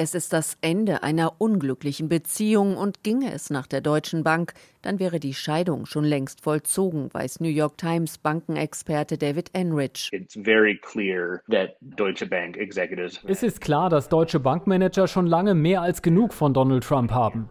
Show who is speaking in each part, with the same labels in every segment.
Speaker 1: Es ist das Ende einer unglücklichen Beziehung und ginge es nach der Deutschen Bank, dann wäre die Scheidung schon längst vollzogen, weiß New York Times Bankenexperte David Enrich.
Speaker 2: Es ist klar, dass deutsche Bankmanager schon lange mehr als genug von Donald Trump haben.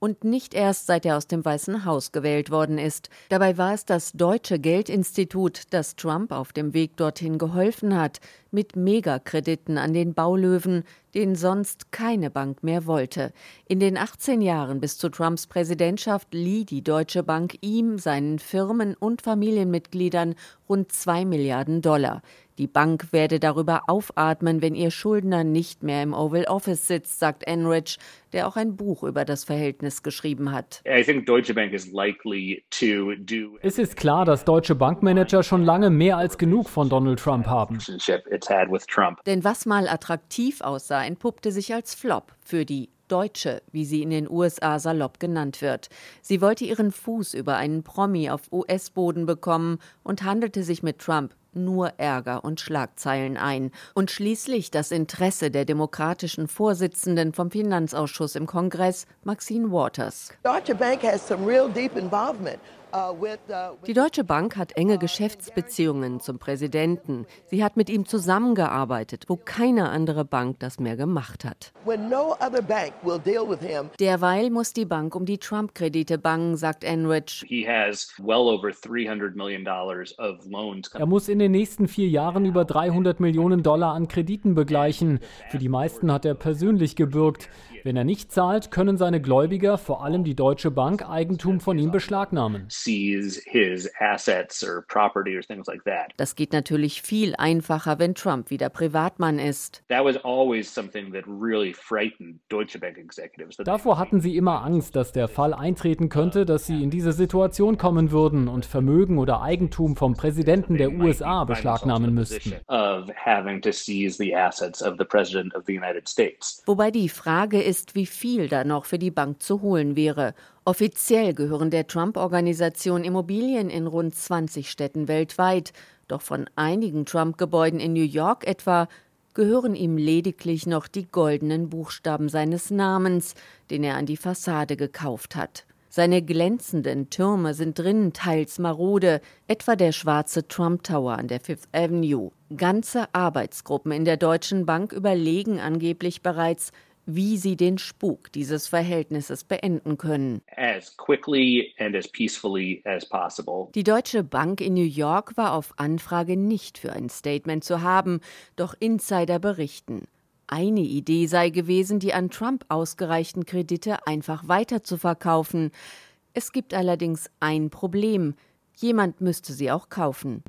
Speaker 1: Und nicht erst seit er aus dem Weißen Haus gewählt worden ist. Dabei war es das Deutsche Geldinstitut, das Trump auf dem Weg dorthin geholfen hat, mit Megakrediten an den Baulöwen, den sonst keine Bank mehr wollte. In den 18 Jahren bis zu Trumps Präsidentschaft lieh die Deutsche Bank ihm, seinen Firmen und Familienmitgliedern rund zwei Milliarden Dollar. Die Bank werde darüber aufatmen, wenn ihr Schuldner nicht mehr im Oval Office sitzt, sagt Enrich, der auch ein Buch über das Verhältnis geschrieben hat.
Speaker 2: Es ist klar, dass deutsche Bankmanager schon lange mehr als genug von Donald Trump haben.
Speaker 1: Denn was mal attraktiv aussah, entpuppte sich als Flop für die Deutsche, wie sie in den USA salopp genannt wird. Sie wollte ihren Fuß über einen Promi auf US-Boden bekommen und handelte sich mit Trump nur Ärger und Schlagzeilen ein und schließlich das Interesse der demokratischen Vorsitzenden vom Finanzausschuss im Kongress, Maxine Waters. Deutsche Bank has some real deep involvement Die Deutsche Bank hat enge Geschäftsbeziehungen zum Präsidenten. Sie hat mit ihm zusammengearbeitet, wo keine andere Bank das mehr gemacht hat. Derweil muss die Bank um die Trump-Kredite bangen, sagt Enrich.
Speaker 2: Er muss in den nächsten vier Jahren über 300 Millionen Dollar an Krediten begleichen. Für die meisten hat er persönlich gebürgt. Wenn er nicht zahlt, können seine Gläubiger, vor allem die Deutsche Bank, Eigentum von ihm beschlagnahmen.
Speaker 1: Das geht natürlich viel einfacher, wenn Trump wieder Privatmann ist.
Speaker 2: Davor hatten sie immer Angst, dass der Fall eintreten könnte, dass sie in diese Situation kommen würden und Vermögen oder Eigentum vom Präsidenten der USA beschlagnahmen müssten.
Speaker 1: Wobei die Frage ist, wie viel da noch für die Bank zu holen wäre. Offiziell gehören der Trump-Organisation Immobilien in rund 20 Städten weltweit, doch von einigen Trump-Gebäuden in New York etwa gehören ihm lediglich noch die goldenen Buchstaben seines Namens, den er an die Fassade gekauft hat. Seine glänzenden Türme sind drinnen teils marode, etwa der schwarze Trump Tower an der Fifth Avenue. Ganze Arbeitsgruppen in der Deutschen Bank überlegen angeblich bereits, wie sie den Spuk dieses Verhältnisses beenden können. As as as Die Deutsche Bank in New York war auf Anfrage nicht für ein Statement zu haben, doch Insider berichten. Eine Idee sei gewesen, die an Trump ausgereichten Kredite einfach weiterzuverkaufen. Es gibt allerdings ein Problem. Jemand müsste sie auch kaufen.